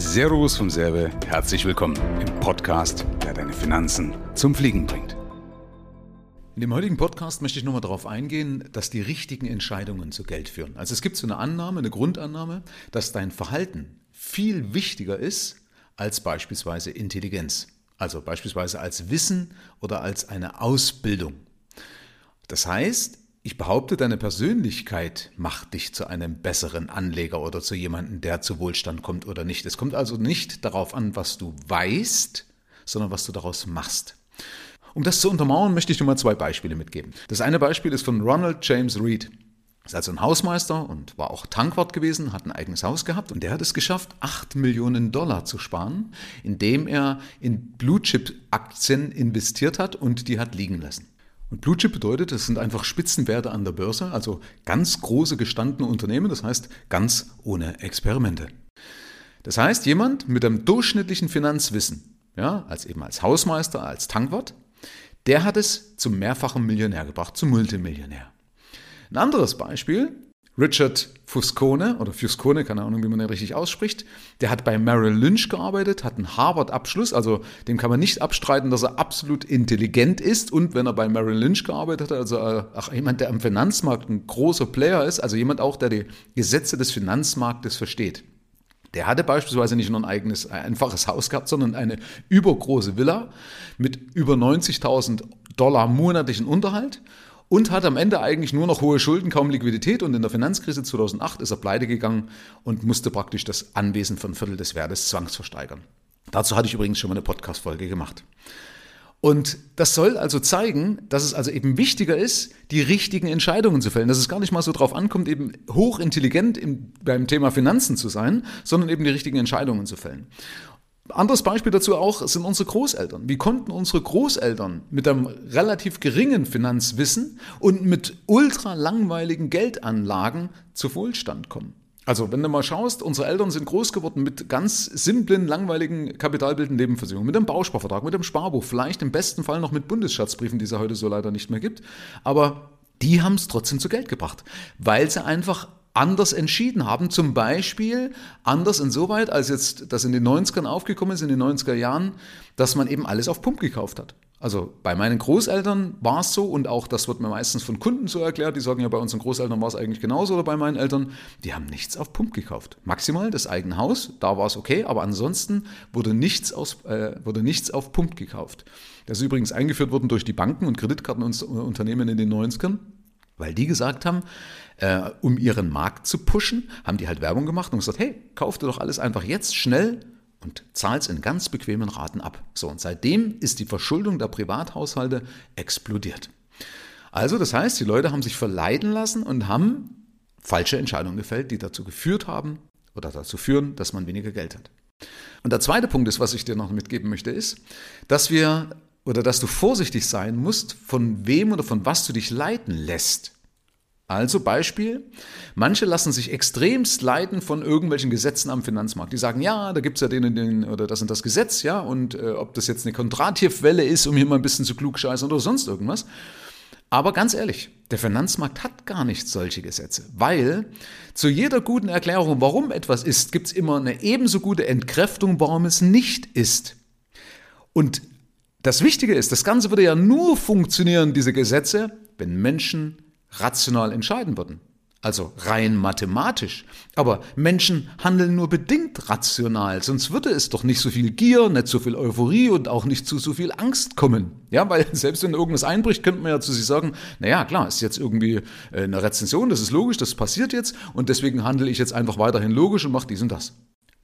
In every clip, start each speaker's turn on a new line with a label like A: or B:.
A: Servus vom Serve, herzlich willkommen im Podcast, der deine Finanzen zum Fliegen bringt. In dem heutigen Podcast möchte ich nochmal darauf eingehen, dass die richtigen Entscheidungen zu Geld führen. Also es gibt so eine Annahme, eine Grundannahme, dass dein Verhalten viel wichtiger ist als beispielsweise Intelligenz. Also beispielsweise als Wissen oder als eine Ausbildung. Das heißt, ich behaupte, deine Persönlichkeit macht dich zu einem besseren Anleger oder zu jemandem, der zu Wohlstand kommt oder nicht. Es kommt also nicht darauf an, was du weißt, sondern was du daraus machst. Um das zu untermauern, möchte ich dir mal zwei Beispiele mitgeben. Das eine Beispiel ist von Ronald James Reed. Ist also ein Hausmeister und war auch Tankwart gewesen, hat ein eigenes Haus gehabt und der hat es geschafft, 8 Millionen Dollar zu sparen, indem er in Blue Chip Aktien investiert hat und die hat liegen lassen. Und Blue Chip bedeutet, es sind einfach Spitzenwerte an der Börse, also ganz große gestandene Unternehmen, das heißt ganz ohne Experimente. Das heißt, jemand mit einem durchschnittlichen Finanzwissen, ja, als eben als Hausmeister, als Tankwart, der hat es zum mehrfachen Millionär gebracht, zum Multimillionär. Ein anderes Beispiel, Richard Fuscone oder Fuscone, keine Ahnung, wie man den richtig ausspricht, der hat bei Merrill Lynch gearbeitet, hat einen Harvard-Abschluss, also dem kann man nicht abstreiten, dass er absolut intelligent ist und wenn er bei Merrill Lynch gearbeitet hat, also äh, auch jemand, der am Finanzmarkt ein großer Player ist, also jemand auch, der die Gesetze des Finanzmarktes versteht. Der hatte beispielsweise nicht nur ein eigenes, äh, einfaches Haus gehabt, sondern eine übergroße Villa mit über 90.000 Dollar monatlichen Unterhalt und hat am Ende eigentlich nur noch hohe Schulden, kaum Liquidität und in der Finanzkrise 2008 ist er pleite gegangen und musste praktisch das Anwesen von Viertel des Wertes zwangsversteigern. Dazu hatte ich übrigens schon mal eine Podcast-Folge gemacht. Und das soll also zeigen, dass es also eben wichtiger ist, die richtigen Entscheidungen zu fällen. Dass es gar nicht mal so drauf ankommt, eben hochintelligent im, beim Thema Finanzen zu sein, sondern eben die richtigen Entscheidungen zu fällen. Anderes Beispiel dazu auch sind unsere Großeltern. Wie konnten unsere Großeltern mit einem relativ geringen Finanzwissen und mit ultra langweiligen Geldanlagen zu Wohlstand kommen? Also, wenn du mal schaust, unsere Eltern sind groß geworden mit ganz simplen, langweiligen kapitalbildenden Nebenversicherungen, mit einem Bausparvertrag, mit einem Sparbuch, vielleicht im besten Fall noch mit Bundesschatzbriefen, die es ja heute so leider nicht mehr gibt. Aber die haben es trotzdem zu Geld gebracht, weil sie einfach anders entschieden haben. Zum Beispiel anders insoweit, als jetzt das in den 90ern aufgekommen ist, in den 90er Jahren, dass man eben alles auf Pump gekauft hat. Also bei meinen Großeltern war es so und auch das wird mir meistens von Kunden so erklärt, die sagen ja, bei unseren Großeltern war es eigentlich genauso oder bei meinen Eltern, die haben nichts auf Pump gekauft. Maximal das eigene Haus, da war es okay, aber ansonsten wurde nichts, aus, äh, wurde nichts auf Pump gekauft. Das ist übrigens eingeführt worden durch die Banken und Kreditkartenunternehmen in den 90ern, weil die gesagt haben, äh, um ihren Markt zu pushen, haben die halt Werbung gemacht und gesagt, hey, kauft doch alles einfach jetzt schnell und zahlt es in ganz bequemen Raten ab. So, und seitdem ist die Verschuldung der Privathaushalte explodiert. Also, das heißt, die Leute haben sich verleiten lassen und haben falsche Entscheidungen gefällt, die dazu geführt haben oder dazu führen, dass man weniger Geld hat. Und der zweite Punkt ist, was ich dir noch mitgeben möchte, ist, dass wir oder dass du vorsichtig sein musst, von wem oder von was du dich leiten lässt. Also Beispiel, manche lassen sich extremst leiten von irgendwelchen Gesetzen am Finanzmarkt. Die sagen, ja, da gibt es ja den, den oder das und das Gesetz, ja, und äh, ob das jetzt eine Kontrativwelle ist, um hier mal ein bisschen zu klugscheißen oder sonst irgendwas. Aber ganz ehrlich, der Finanzmarkt hat gar nicht solche Gesetze, weil zu jeder guten Erklärung, warum etwas ist, gibt es immer eine ebenso gute Entkräftung, warum es nicht ist. Und das Wichtige ist, das Ganze würde ja nur funktionieren, diese Gesetze, wenn Menschen rational entscheiden würden. Also rein mathematisch. Aber Menschen handeln nur bedingt rational, sonst würde es doch nicht so viel Gier, nicht so viel Euphorie und auch nicht zu so viel Angst kommen. Ja, weil selbst wenn irgendwas einbricht, könnte man ja zu sich sagen, naja, klar, ist jetzt irgendwie äh, eine Rezension, das ist logisch, das passiert jetzt und deswegen handle ich jetzt einfach weiterhin logisch und mache dies und das.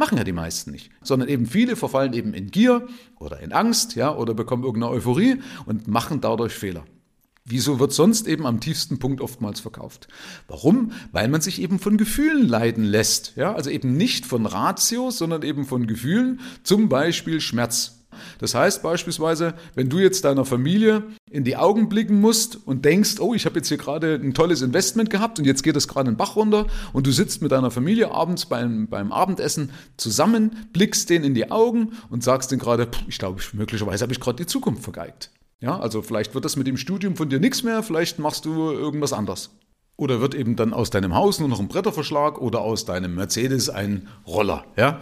A: Machen ja die meisten nicht, sondern eben viele verfallen eben in Gier oder in Angst, ja, oder bekommen irgendeine Euphorie und machen dadurch Fehler. Wieso wird sonst eben am tiefsten Punkt oftmals verkauft? Warum? Weil man sich eben von Gefühlen leiten lässt. Ja, also eben nicht von Ratio, sondern eben von Gefühlen, zum Beispiel Schmerz. Das heißt beispielsweise, wenn du jetzt deiner Familie in die Augen blicken musst und denkst, oh, ich habe jetzt hier gerade ein tolles Investment gehabt und jetzt geht es gerade den Bach runter und du sitzt mit deiner Familie abends beim, beim Abendessen zusammen, blickst denen in die Augen und sagst denen gerade, ich glaube, möglicherweise habe ich gerade die Zukunft vergeigt. Ja, also vielleicht wird das mit dem Studium von dir nichts mehr, vielleicht machst du irgendwas anderes. Oder wird eben dann aus deinem Haus nur noch ein Bretterverschlag oder aus deinem Mercedes ein Roller, ja?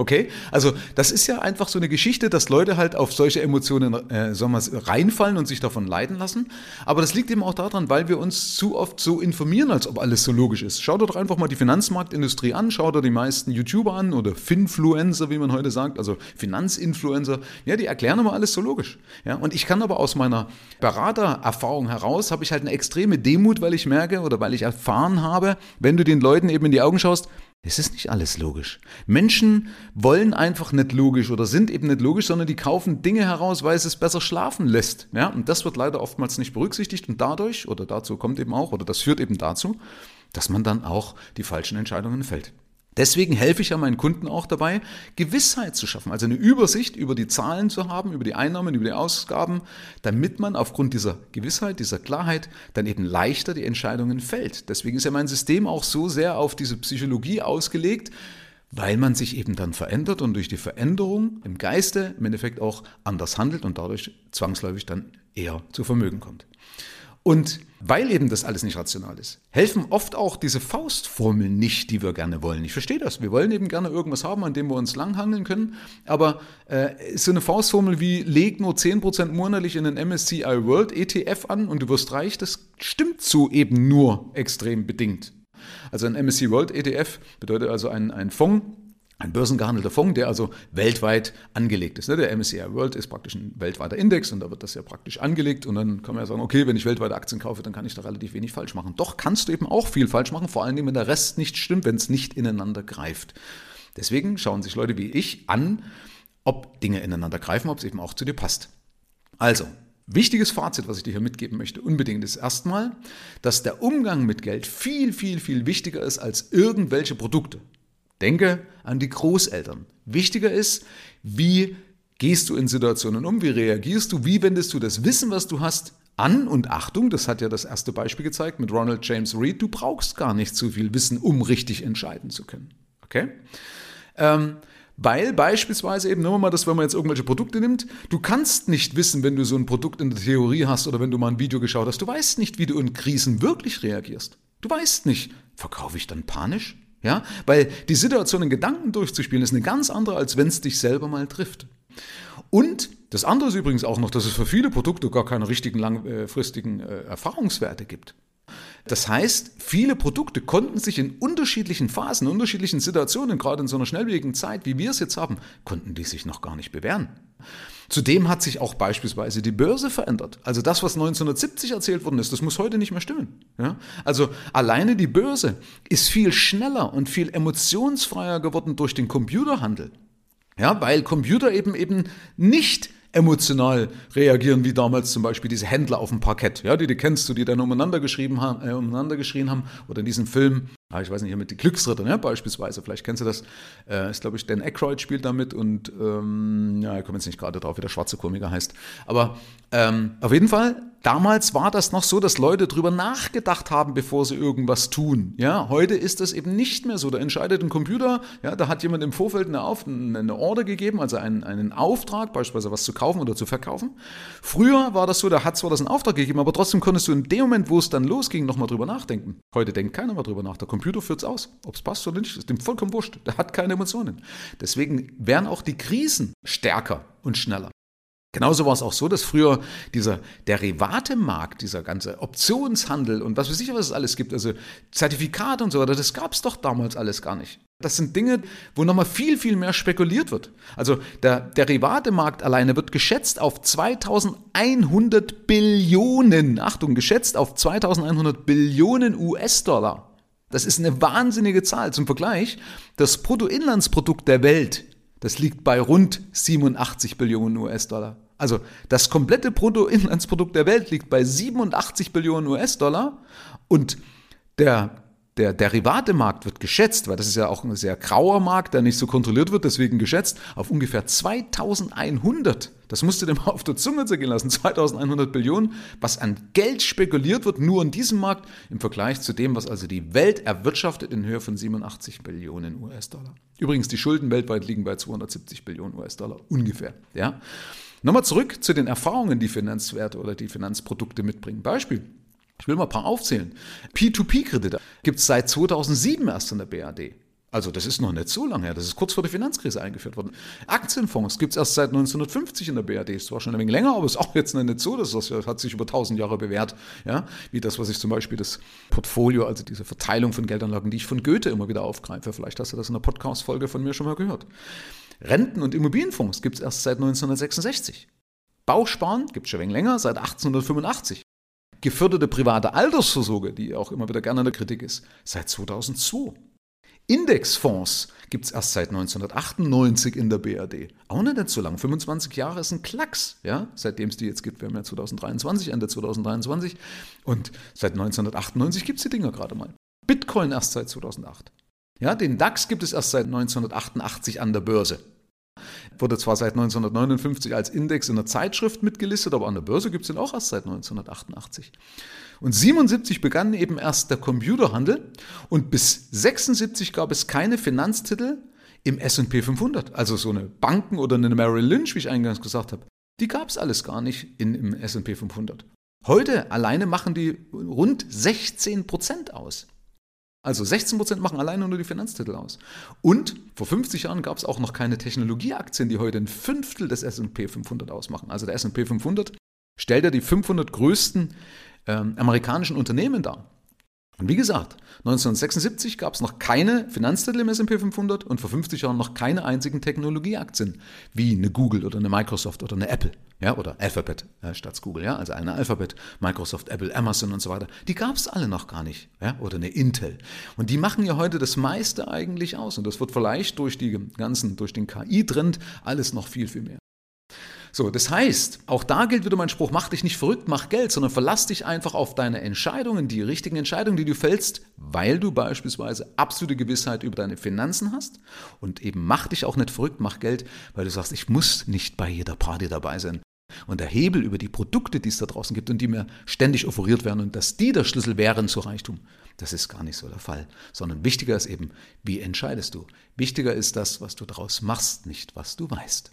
A: Okay, also das ist ja einfach so eine Geschichte, dass Leute halt auf solche Emotionen äh, sagen wir, reinfallen und sich davon leiten lassen. Aber das liegt eben auch daran, weil wir uns zu oft so informieren, als ob alles so logisch ist. Schau doch einfach mal die Finanzmarktindustrie an, schau dir die meisten YouTuber an oder Finfluencer, wie man heute sagt, also Finanzinfluencer. Ja, die erklären immer alles so logisch. Ja, und ich kann aber aus meiner Beratererfahrung heraus, habe ich halt eine extreme Demut, weil ich merke oder weil ich erfahren habe, wenn du den Leuten eben in die Augen schaust, es ist nicht alles logisch. Menschen wollen einfach nicht logisch oder sind eben nicht logisch, sondern die kaufen Dinge heraus, weil es es besser schlafen lässt. Ja, und das wird leider oftmals nicht berücksichtigt und dadurch, oder dazu kommt eben auch, oder das führt eben dazu, dass man dann auch die falschen Entscheidungen fällt. Deswegen helfe ich ja meinen Kunden auch dabei, Gewissheit zu schaffen, also eine Übersicht über die Zahlen zu haben, über die Einnahmen, über die Ausgaben, damit man aufgrund dieser Gewissheit, dieser Klarheit dann eben leichter die Entscheidungen fällt. Deswegen ist ja mein System auch so sehr auf diese Psychologie ausgelegt, weil man sich eben dann verändert und durch die Veränderung im Geiste im Endeffekt auch anders handelt und dadurch zwangsläufig dann eher zu Vermögen kommt. Und weil eben das alles nicht rational ist, helfen oft auch diese Faustformeln nicht, die wir gerne wollen. Ich verstehe das. Wir wollen eben gerne irgendwas haben, an dem wir uns langhangeln können. Aber äh, so eine Faustformel wie leg nur 10% monatlich in den MSCI World ETF an und du wirst reich, das stimmt so eben nur extrem bedingt. Also ein MSCI World ETF bedeutet also ein, ein Fonds, ein börsengehandelter Fonds, der also weltweit angelegt ist. Ne? Der MSCI World ist praktisch ein weltweiter Index und da wird das ja praktisch angelegt und dann kann man ja sagen, okay, wenn ich weltweite Aktien kaufe, dann kann ich da relativ wenig falsch machen. Doch kannst du eben auch viel falsch machen, vor allem wenn der Rest nicht stimmt, wenn es nicht ineinander greift. Deswegen schauen sich Leute wie ich an, ob Dinge ineinander greifen, ob es eben auch zu dir passt. Also, Wichtiges Fazit, was ich dir hier mitgeben möchte, unbedingt ist erstmal, dass der Umgang mit Geld viel, viel, viel wichtiger ist als irgendwelche Produkte. Denke an die Großeltern. Wichtiger ist, wie gehst du in Situationen um, wie reagierst du, wie wendest du das Wissen, was du hast, an und Achtung, das hat ja das erste Beispiel gezeigt mit Ronald James Reed, du brauchst gar nicht so viel Wissen, um richtig entscheiden zu können. Okay? Ähm, weil beispielsweise eben, nehmen wir mal das, wenn man jetzt irgendwelche Produkte nimmt, du kannst nicht wissen, wenn du so ein Produkt in der Theorie hast oder wenn du mal ein Video geschaut hast, du weißt nicht, wie du in Krisen wirklich reagierst. Du weißt nicht, verkaufe ich dann panisch? Ja, weil die Situation in Gedanken durchzuspielen ist eine ganz andere, als wenn es dich selber mal trifft. Und das andere ist übrigens auch noch, dass es für viele Produkte gar keine richtigen langfristigen äh, Erfahrungswerte gibt. Das heißt, viele Produkte konnten sich in unterschiedlichen Phasen, unterschiedlichen Situationen, gerade in so einer schnelllebigen Zeit, wie wir es jetzt haben, konnten die sich noch gar nicht bewähren. Zudem hat sich auch beispielsweise die Börse verändert. Also das, was 1970 erzählt worden ist, das muss heute nicht mehr stimmen. Ja? Also alleine die Börse ist viel schneller und viel emotionsfreier geworden durch den Computerhandel. Ja, weil Computer eben eben nicht emotional reagieren, wie damals zum Beispiel diese Händler auf dem Parkett, ja, die du kennst, die dann umeinander geschrieben haben, äh, umeinander geschrien haben, oder in diesem Film ah, ich weiß nicht, mit die Glücksritter, ne, beispielsweise, vielleicht kennst du das, äh, ist glaube ich, Dan Aykroyd spielt damit und ähm, ja, ich komme jetzt nicht gerade drauf, wie der schwarze Komiker heißt. Aber ähm, auf jeden Fall, damals war das noch so, dass Leute drüber nachgedacht haben, bevor sie irgendwas tun. Ja, heute ist das eben nicht mehr so. Da entscheidet ein Computer, ja, da hat jemand im Vorfeld eine, Auf eine Order gegeben, also einen, einen Auftrag, beispielsweise was zu kaufen oder zu verkaufen. Früher war das so, da hat zwar das einen Auftrag gegeben, aber trotzdem konntest du in dem Moment, wo es dann losging, nochmal drüber nachdenken. Heute denkt keiner mehr drüber nach. Der Computer führt es aus. Ob es passt oder nicht, ist dem vollkommen wurscht. Der hat keine Emotionen. Deswegen werden auch die Krisen stärker und schneller. Genauso war es auch so, dass früher dieser Derivatemarkt, dieser ganze Optionshandel und was weiß ich, was es alles gibt, also Zertifikate und so weiter, das gab es doch damals alles gar nicht. Das sind Dinge, wo nochmal viel, viel mehr spekuliert wird. Also der Derivatemarkt alleine wird geschätzt auf 2100 Billionen, Achtung, geschätzt auf 2100 Billionen US-Dollar. Das ist eine wahnsinnige Zahl. Zum Vergleich, das Bruttoinlandsprodukt der Welt, das liegt bei rund 87 Billionen US-Dollar. Also das komplette Bruttoinlandsprodukt der Welt liegt bei 87 Billionen US-Dollar und der der Derivatemarkt wird geschätzt, weil das ist ja auch ein sehr grauer Markt, der nicht so kontrolliert wird, deswegen geschätzt, auf ungefähr 2100. Das musst du dir mal auf der Zunge zergehen lassen. 2100 Billionen, was an Geld spekuliert wird, nur in diesem Markt, im Vergleich zu dem, was also die Welt erwirtschaftet in Höhe von 87 Billionen US-Dollar. Übrigens, die Schulden weltweit liegen bei 270 Billionen US-Dollar ungefähr. Ja? Nochmal zurück zu den Erfahrungen, die Finanzwerte oder die Finanzprodukte mitbringen. Beispiel. Ich will mal ein paar aufzählen. P2P-Kredite gibt es seit 2007 erst in der BAD. Also das ist noch nicht so lange her, das ist kurz vor der Finanzkrise eingeführt worden. Aktienfonds gibt es erst seit 1950 in der BRD, ist zwar schon ein wenig länger, aber ist auch jetzt nicht so, das hat sich über tausend Jahre bewährt, ja? wie das, was ich zum Beispiel das Portfolio, also diese Verteilung von Geldanlagen, die ich von Goethe immer wieder aufgreife, vielleicht hast du das in einer Podcast-Folge von mir schon mal gehört. Renten- und Immobilienfonds gibt es erst seit 1966. Bausparen gibt es schon ein wenig länger, seit 1885 geförderte private Altersvorsorge, die auch immer wieder gerne in der Kritik ist, seit 2002. Indexfonds gibt es erst seit 1998 in der BRD. Auch nicht so lang. 25 Jahre ist ein Klacks, ja, seitdem es die jetzt gibt. Wir haben ja 2023, Ende 2023. Und seit 1998 gibt es die Dinger gerade mal. Bitcoin erst seit 2008. Ja, den DAX gibt es erst seit 1988 an der Börse. Wurde zwar seit 1959 als Index in der Zeitschrift mitgelistet, aber an der Börse gibt es den auch erst seit 1988. Und 77 begann eben erst der Computerhandel und bis 76 gab es keine Finanztitel im S&P 500, also so eine Banken oder eine Merrill Lynch, wie ich eingangs gesagt habe. Die gab es alles gar nicht in, im S&P 500. Heute alleine machen die rund 16 Prozent aus. Also 16 Prozent machen alleine nur die Finanztitel aus. Und vor 50 Jahren gab es auch noch keine Technologieaktien, die heute ein Fünftel des S&P 500 ausmachen. Also der S&P 500 stellt ja die 500 größten ähm, amerikanischen Unternehmen dar. Und wie gesagt, 1976 gab es noch keine Finanztitel im S&P 500 und vor 50 Jahren noch keine einzigen Technologieaktien wie eine Google oder eine Microsoft oder eine Apple, ja, oder Alphabet ja, statt Google, ja, also eine Alphabet, Microsoft, Apple, Amazon und so weiter. Die gab es alle noch gar nicht, ja, oder eine Intel. Und die machen ja heute das meiste eigentlich aus und das wird vielleicht durch die ganzen, durch den KI-Trend alles noch viel, viel mehr. So, das heißt, auch da gilt wieder mein Spruch, mach dich nicht verrückt, mach Geld, sondern verlass dich einfach auf deine Entscheidungen, die richtigen Entscheidungen, die du fällst, weil du beispielsweise absolute Gewissheit über deine Finanzen hast und eben mach dich auch nicht verrückt, mach Geld, weil du sagst, ich muss nicht bei jeder Party dabei sein. Und der Hebel über die Produkte, die es da draußen gibt und die mir ständig offeriert werden und dass die der Schlüssel wären zu Reichtum, das ist gar nicht so der Fall. Sondern wichtiger ist eben, wie entscheidest du? Wichtiger ist das, was du daraus machst, nicht was du weißt.